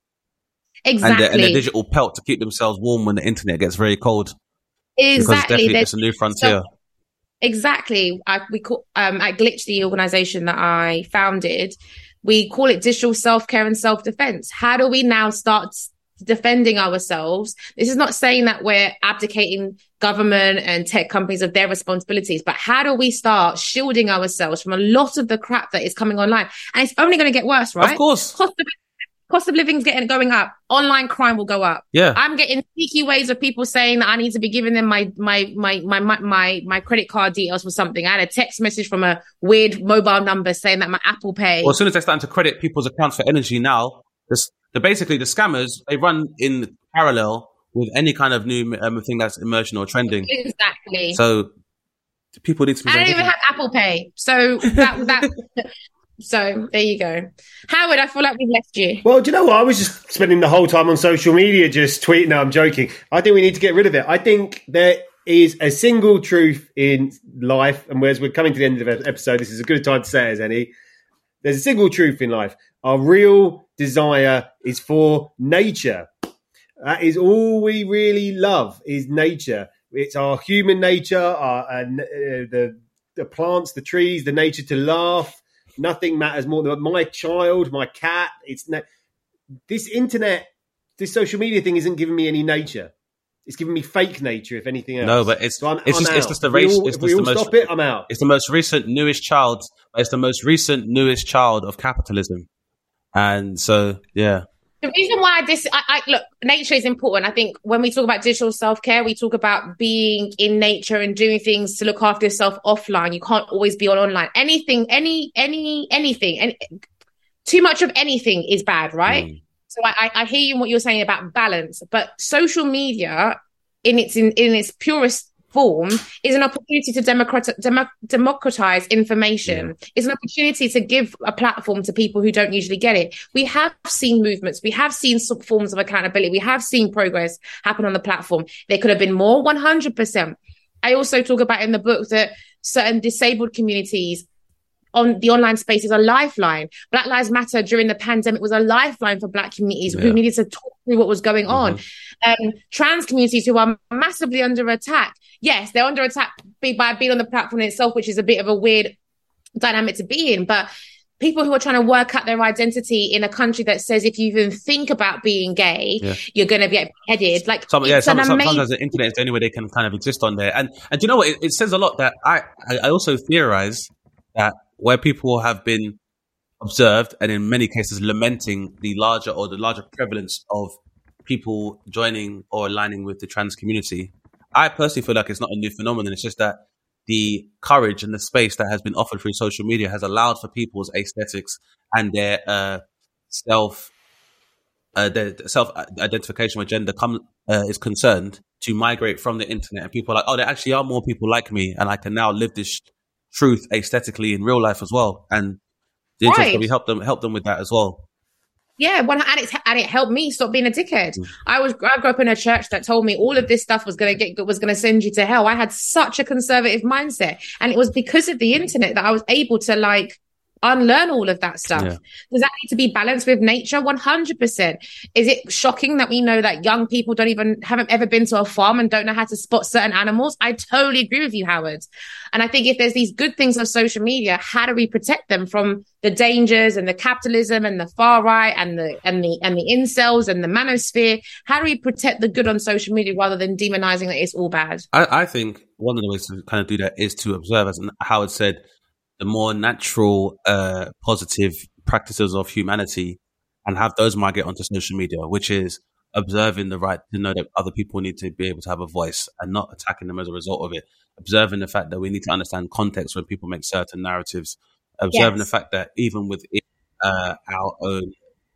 and their, and exactly. their digital pelt to keep themselves warm when the internet gets very cold. Because it's exactly. definitely There's- it's a new frontier. Exactly. I, we call um, at Glitch, the organization that I founded, we call it digital self care and self defense. How do we now start defending ourselves? This is not saying that we're abdicating government and tech companies of their responsibilities, but how do we start shielding ourselves from a lot of the crap that is coming online? And it's only going to get worse, right? Of course. Cost of, cost of living's getting going up. Online crime will go up. Yeah. I'm getting sneaky ways of people saying that I need to be giving them my my my my my my, my credit card details for something. I had a text message from a weird mobile number saying that my Apple Pay. Well, as soon as they're starting to credit people's accounts for energy now, this, the basically the scammers they run in parallel with any kind of new um, thing that's emerging or trending. exactly. So people need to be. I don't very even have Apple Pay, so that that. so there you go, Howard. I feel like we've left you. Well, do you know what? I was just spending the whole time on social media just tweeting. No, I'm joking. I think we need to get rid of it. I think there is a single truth in life, and as we're coming to the end of the episode, this is a good time to say it as any. There's a single truth in life. Our real desire is for nature. That is all we really love is nature. It's our human nature, our uh, uh, the the plants, the trees, the nature to laugh. Nothing matters more than my child, my cat. It's na- this internet, this social media thing isn't giving me any nature. it's giving me fake nature, if anything else. No, but it's So I'm- it's I'm just it's just the race. all- it's if just we the all most. stop it, I'm out. It's the most recent, newest child. It's the most recent, newest child of capitalism, and so yeah, The reason why this, I, I look, nature is important. I think when we talk about digital self care, we talk about being in nature and doing things to look after yourself offline. You can't always be on online. Anything, any, any, anything, and too much of anything is bad, right? Mm. So I, I I hear you what you're saying about balance, but social media, in its in, in its purest form, is an opportunity to democrat, demo, democratize information. It's an opportunity to give a platform to people who don't usually get it. We have seen movements, we have seen some forms of accountability, we have seen progress happen on the platform. There could have been more, one hundred percent. I also talk about in the book that certain disabled communities on the online space is a lifeline. Black Lives Matter during the pandemic was a lifeline for Black communities Yeah. who needed to talk through what was going on. Um, trans communities who are massively under attack. Yes, they're under attack by being on the platform itself, which is a bit of a weird dynamic to be in. But people who are trying to work out their identity in a country that says if you even think about being gay, Yeah. you're going to get beheaded. Like, Some, yeah, some, amazing. sometimes the internet is the only way they can kind of exist on there. And and do you know what? It, it says a lot that I I also theorize that where people have been observed and in many cases lamenting the larger or the larger prevalence of people joining or aligning with the trans community, I personally feel like it's not a new phenomenon. It's just that the courage and the space that has been offered through social media has allowed for people's aesthetics and their uh, self uh, their self identification with gender come uh, is concerned to migrate from the internet, and people are like, oh, there actually are more people like me, and I can now live this truth aesthetically in real life as well. And the internet Right. probably help them help them with that as well. Yeah, one and it's and it helped me stop being a dickhead. Mm. I was I grew up in a church that told me all of this stuff was gonna get was gonna send you to hell. I had such a conservative mindset, and it was because of the internet that I was able to like unlearn all of that stuff. Yeah. Does that need to be balanced with nature? One hundred percent. Is it shocking that we know that young people don't even haven't ever been to a farm and don't know how to spot certain animals? I totally agree with you, Howard. And I think if there's these good things of social media, how do we protect them from the dangers and the capitalism and the far right and the and the and the incels and the manosphere? How do we protect the good on social media rather than demonizing that it's all bad? I, I think one of the ways to kind of do that is to observe, as Howard said, the more natural, uh, positive practices of humanity and have those migrate onto social media, which is observing the right to know that other people need to be able to have a voice and not attacking them as a result of it. Observing the fact that we need to understand context when people make certain narratives. Observing Yes. the fact that even within uh, our own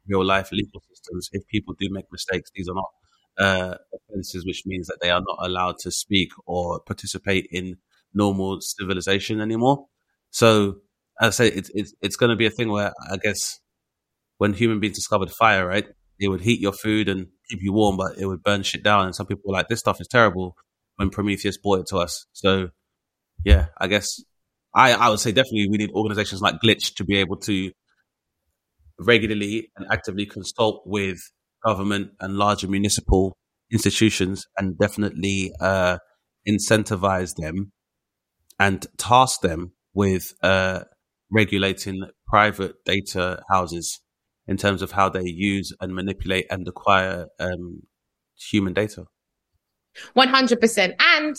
real life legal systems, if people do make mistakes, these are not uh, offenses, which means that they are not allowed to speak or participate in normal civilization anymore. So, I say, it's it's, it's going to be a thing where I guess when human beings discovered fire, right, it would heat your food and keep you warm, but it would burn shit down. And some people were like, this stuff is terrible when Prometheus brought it to us. So, yeah, I guess I, I would say definitely we need organizations like Glitch to be able to regularly and actively consult with government and larger municipal institutions and definitely uh, incentivize them and task them with uh, regulating private data houses in terms of how they use and manipulate and acquire um, human data. One hundred percent. And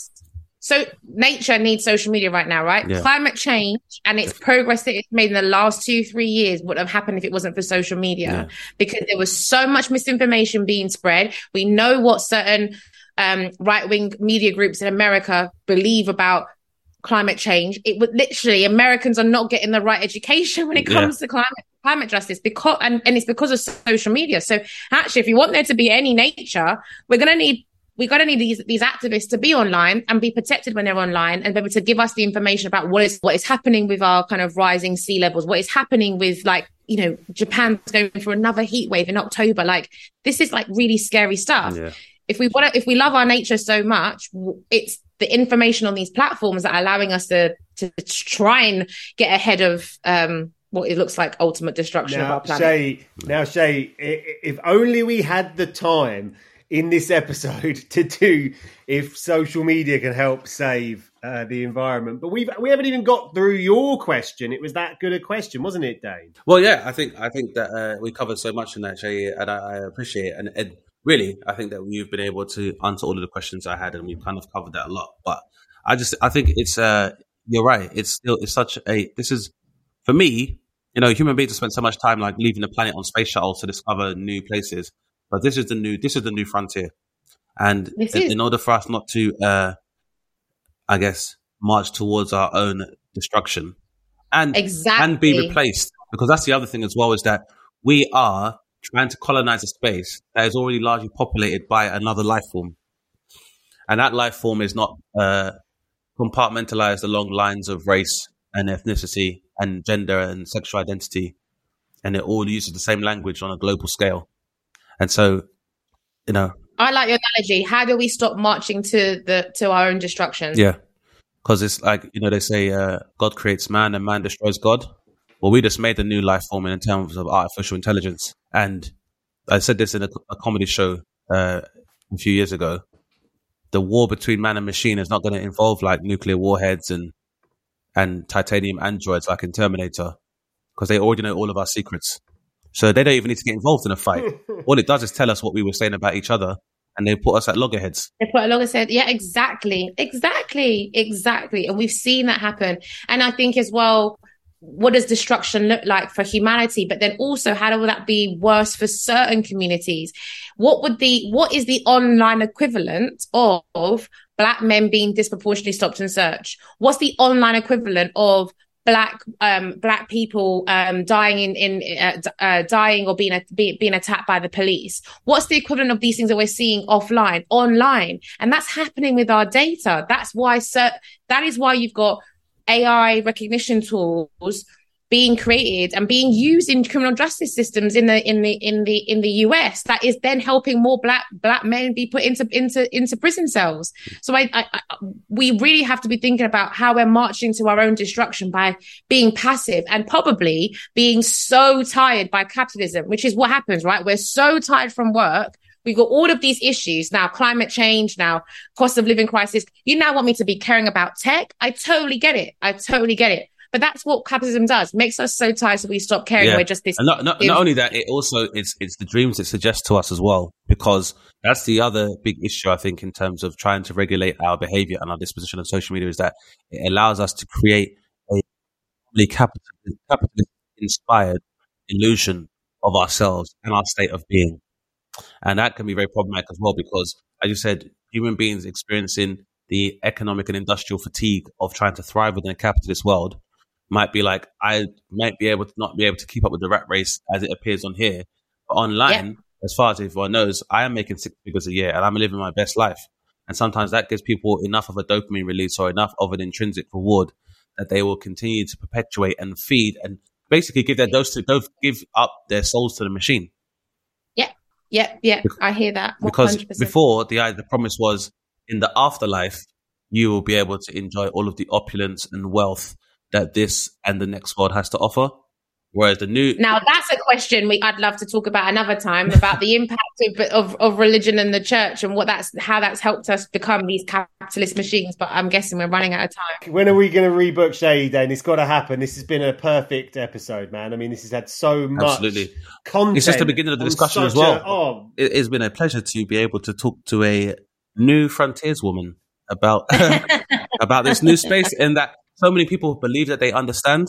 so nature needs social media right now, right? Yeah. Climate change and its progress that it's made in the last two, three years would have happened if it wasn't for social media. Yeah. Because there was so much misinformation being spread. We know what certain um, right wing media groups in America believe about climate change. It would literally Americans are not getting the right education when it Yeah. comes to climate climate justice because and, and it's because of social media. So actually if you want there to be any nature, we're gonna need we got to need these these activists to be online and be protected when they're online and be able to give us the information about what is what is happening with our kind of rising sea levels, what is happening with like you know Japan's going for another heat wave in October. Like this is like really scary stuff. Yeah. If we want to, if we love our nature so much, it's the information on these platforms that are allowing us to to try and get ahead of um what it looks like ultimate destruction of our planet. Seyi, now Seyi, i- i- if only we had the time in this episode to do if social media can help save uh, the environment. But we've we haven't even got through your question. It was that good a question, wasn't it, Dane? Well, yeah, I think I think that uh, we covered so much in that, Seyi, and I, I appreciate it. And, and really, I think that we've been able to answer all of the questions I had, and we've kind of covered that a lot. But I just, I think it's, uh, you're right. It's still, it's such a. This is for me. You know, human beings have spent so much time like leaving the planet on space shuttles to discover new places, but this is the new, this is the new frontier. And in, in, order for us not to, uh, I guess, march towards our own destruction and exactly. and be replaced, because that's the other thing as well is that we are trying to colonize a space that is already largely populated by another life form. And that life form is not uh, compartmentalized along lines of race and ethnicity and gender and sexual identity. And it all uses the same language on a global scale. And so, you know. I like your analogy. How do we stop marching to the to our own destruction? Yeah. Because it's like, you know, they say uh, God creates man and man destroys God. Well, we just made the new life form in terms of artificial intelligence. And I said this in a, a comedy show uh, a few years ago. The war between man and machine is not going to involve like nuclear warheads and and titanium androids like in Terminator, because they already know all of our secrets. So they don't even need to get involved in a fight. all it does is tell us what we were saying about each other, and they put us at loggerheads. They put a loggerhead. Yeah, exactly, exactly, exactly. And we've seen that happen. And I think as well, what does destruction look like for humanity? But then also how will that be worse for certain communities? What would the what is the online equivalent of black men being disproportionately stopped and searched? What's the online equivalent of black um black people um dying in in uh, uh, dying or being be, being attacked by the police? What's the equivalent of these things that we're seeing offline online? And that's happening with our data. That's why cert- that is why you've got AI recognition tools being created and being used in criminal justice systems in the in the in the in the US that is then helping more black black men be put into into into prison cells. So I, I, I, we really have to be thinking about how we're marching to our own destruction by being passive and probably being so tired by capitalism, which is what happens, right? We're so tired from work We've got all of these issues now, climate change, now cost of living crisis. You now want me to be caring about tech? I totally get it. I totally get it. But that's what capitalism does. makes us so tired so we stop caring. Yeah. We're just this. And not, not, not only that, it also it's it's the dreams it suggests to us as well, because that's the other big issue I think in terms of trying to regulate our behavior and our disposition on social media is that it allows us to create a capitalist, capitalist inspired illusion of ourselves and our state of being. And that can be very problematic as well because, as you said, human beings experiencing the economic and industrial fatigue of trying to thrive within a capitalist world might be like, I might be able to not be able to keep up with the rat race as it appears on here. But online, yeah. as far as everyone knows, I am making six figures a year and I'm living my best life. And sometimes that gives people enough of a dopamine release or enough of an intrinsic reward that they will continue to perpetuate and feed and basically give their dose to give up their souls to the machine. Yeah, yeah, I hear that. 100%. Because before the uh, the promise was in the afterlife you will be able to enjoy all of the opulence and wealth that this and the next world has to offer. Whereas the new now that's a question we I'd love to talk about another time about the impact of, of, of religion and the church and what that's how that's helped us become these capitalist machines. But I'm guessing we're running out of time. When are we going to rebook Seyi? Then it's got to happen. This has been a perfect episode, man. I mean, this has had so much Absolutely. content. It's just the beginning of the discussion as well. A, oh. it, has been a pleasure to be able to talk to a new frontiers woman about about this new space and that so many people believe that they understand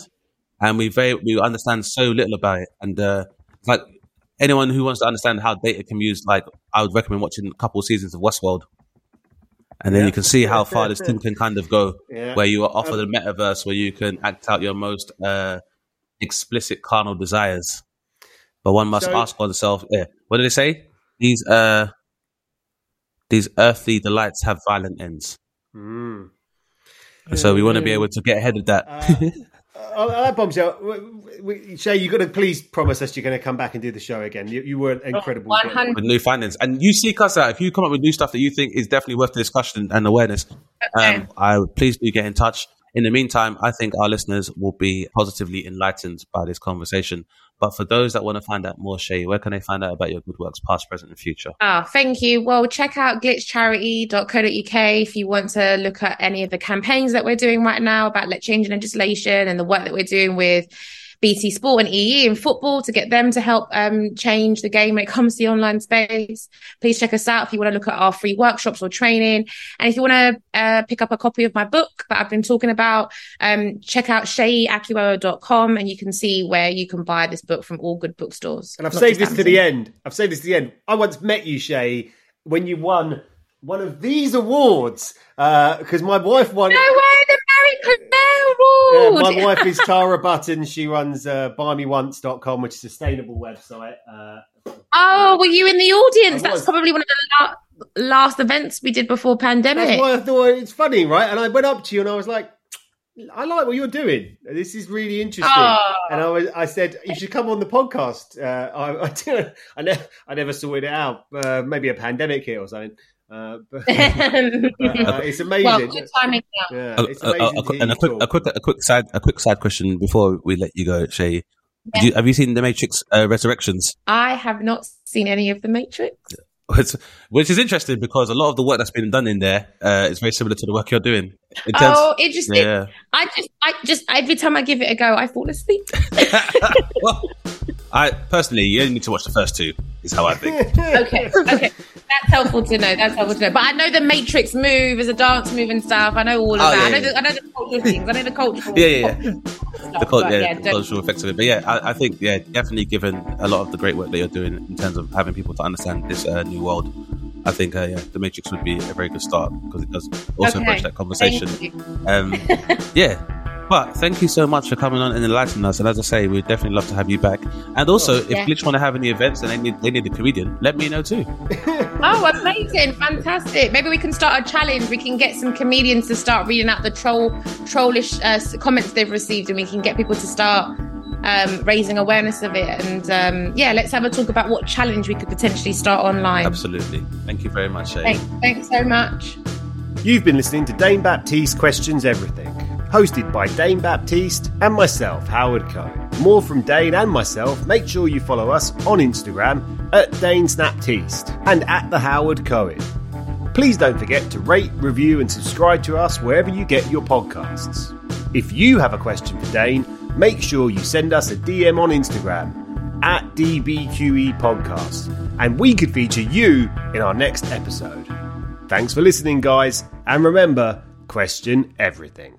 and we very we understand so little about it. And uh, like anyone who wants to understand how data can be used, like I would recommend watching a couple of seasons of Westworld. And then yeah. you can see how far this thing can kind of go, yeah. where you are offered a metaverse where you can act out your most uh, explicit carnal desires. But one must so, ask oneself, yeah, what did they say? These uh, these earthly delights have violent ends. Mm. So we want to be able to get ahead of that. Uh, that bombshell, Seyi, you've got to please promise us you're going to come back and do the show again. You, you were incredible. 100. With new findings. And you seek us out. If you come up with new stuff that you think is definitely worth the discussion and awareness, okay. um, I please do get in touch. In the meantime, I think our listeners will be positively enlightened by this conversation. But for those that want to find out more, Seyi, where can they find out about your good works, past, present, and future? Ah, oh, thank you. Well, check out glitchcharity.co.uk if you want to look at any of the campaigns that we're doing right now about changing legislation and the work that we're doing with BT Sport and EE in football to get them to help um, change the game when it comes to the online space. Please check us out if you want to look at our free workshops or training. And if you want to uh, pick up a copy of my book that I've been talking about, um, check out seyiakiwowo.com and you can see where you can buy this book from all good bookstores. And I've saved this Amazon. to the end. I've saved this to the end. I once met you, Seyi, when you won one of these awards because uh, my wife won. No way, Yeah, my wife is Tara Button. She runs uh, buymeonce.com, which is a sustainable website. Uh, oh, were you in the audience? That's probably one of the la- last events we did before pandemic. That's why I thought it's funny, right? And I went up to you and I was like, I like what you're doing. This is really interesting. Oh. And I was, I said, you should come on the podcast. Uh, I, I, I, never, I never sorted it out. Uh, maybe a pandemic here or something. Uh, but, uh, it's amazing. Well, good timing now. Yeah, it's amazing. and a quick, a quick, a quick side, a quick side question before we let you go, Seyi. Yeah. You, have you seen the Matrix uh, Resurrections? I have not seen any of the Matrix. which is interesting because a lot of the work that's been done in there uh, is very similar to the work you're doing. In terms, oh, interesting! Yeah. I just, I just, every time I give it a go, I fall asleep. well, I personally, you only need to watch the first two. Is how I think. okay, okay, that's helpful to know. That's helpful to know. But I know the Matrix move is a dance move and stuff. I know all of oh, that. Yeah, I know, yeah. the, I know the cultural things. I know the cultural. Yeah, yeah, yeah. Stuff, the, cult, yeah, yeah, the cultural effects of it. But yeah, I, I, think yeah, definitely given a lot of the great work that you're doing in terms of having people to understand this uh, new world. I think uh, yeah, the Matrix would be a very good start because it does also okay. that conversation. Um, yeah, but thank you so much for coming on and enlightening us. And as I say, we'd definitely love to have you back. And also, if yeah. Glitch want to have any events and they need they need a comedian, let me know too. oh, amazing! Fantastic. Maybe we can start a challenge. We can get some comedians to start reading out the troll trollish uh, comments they've received, and we can get people to start um, raising awareness of it. And um, yeah, let's have a talk about what challenge we could potentially start online. Absolutely. Thank you very much, Seyi. Thanks, thanks so much. You've been listening to Dane Baptiste Questions Everything hosted by Dane Baptiste and myself, Howard Cohen. More from Dane and myself, make sure you follow us on Instagram at Dane Baptiste and at the Howard Cohen. Please don't forget to rate, review, and subscribe to us wherever you get your podcasts. If you have a question for Dane, make sure you send us a DM on Instagram at DBQE Podcast, and we could feature you in our next episode. Thanks for listening, guys, and remember question everything.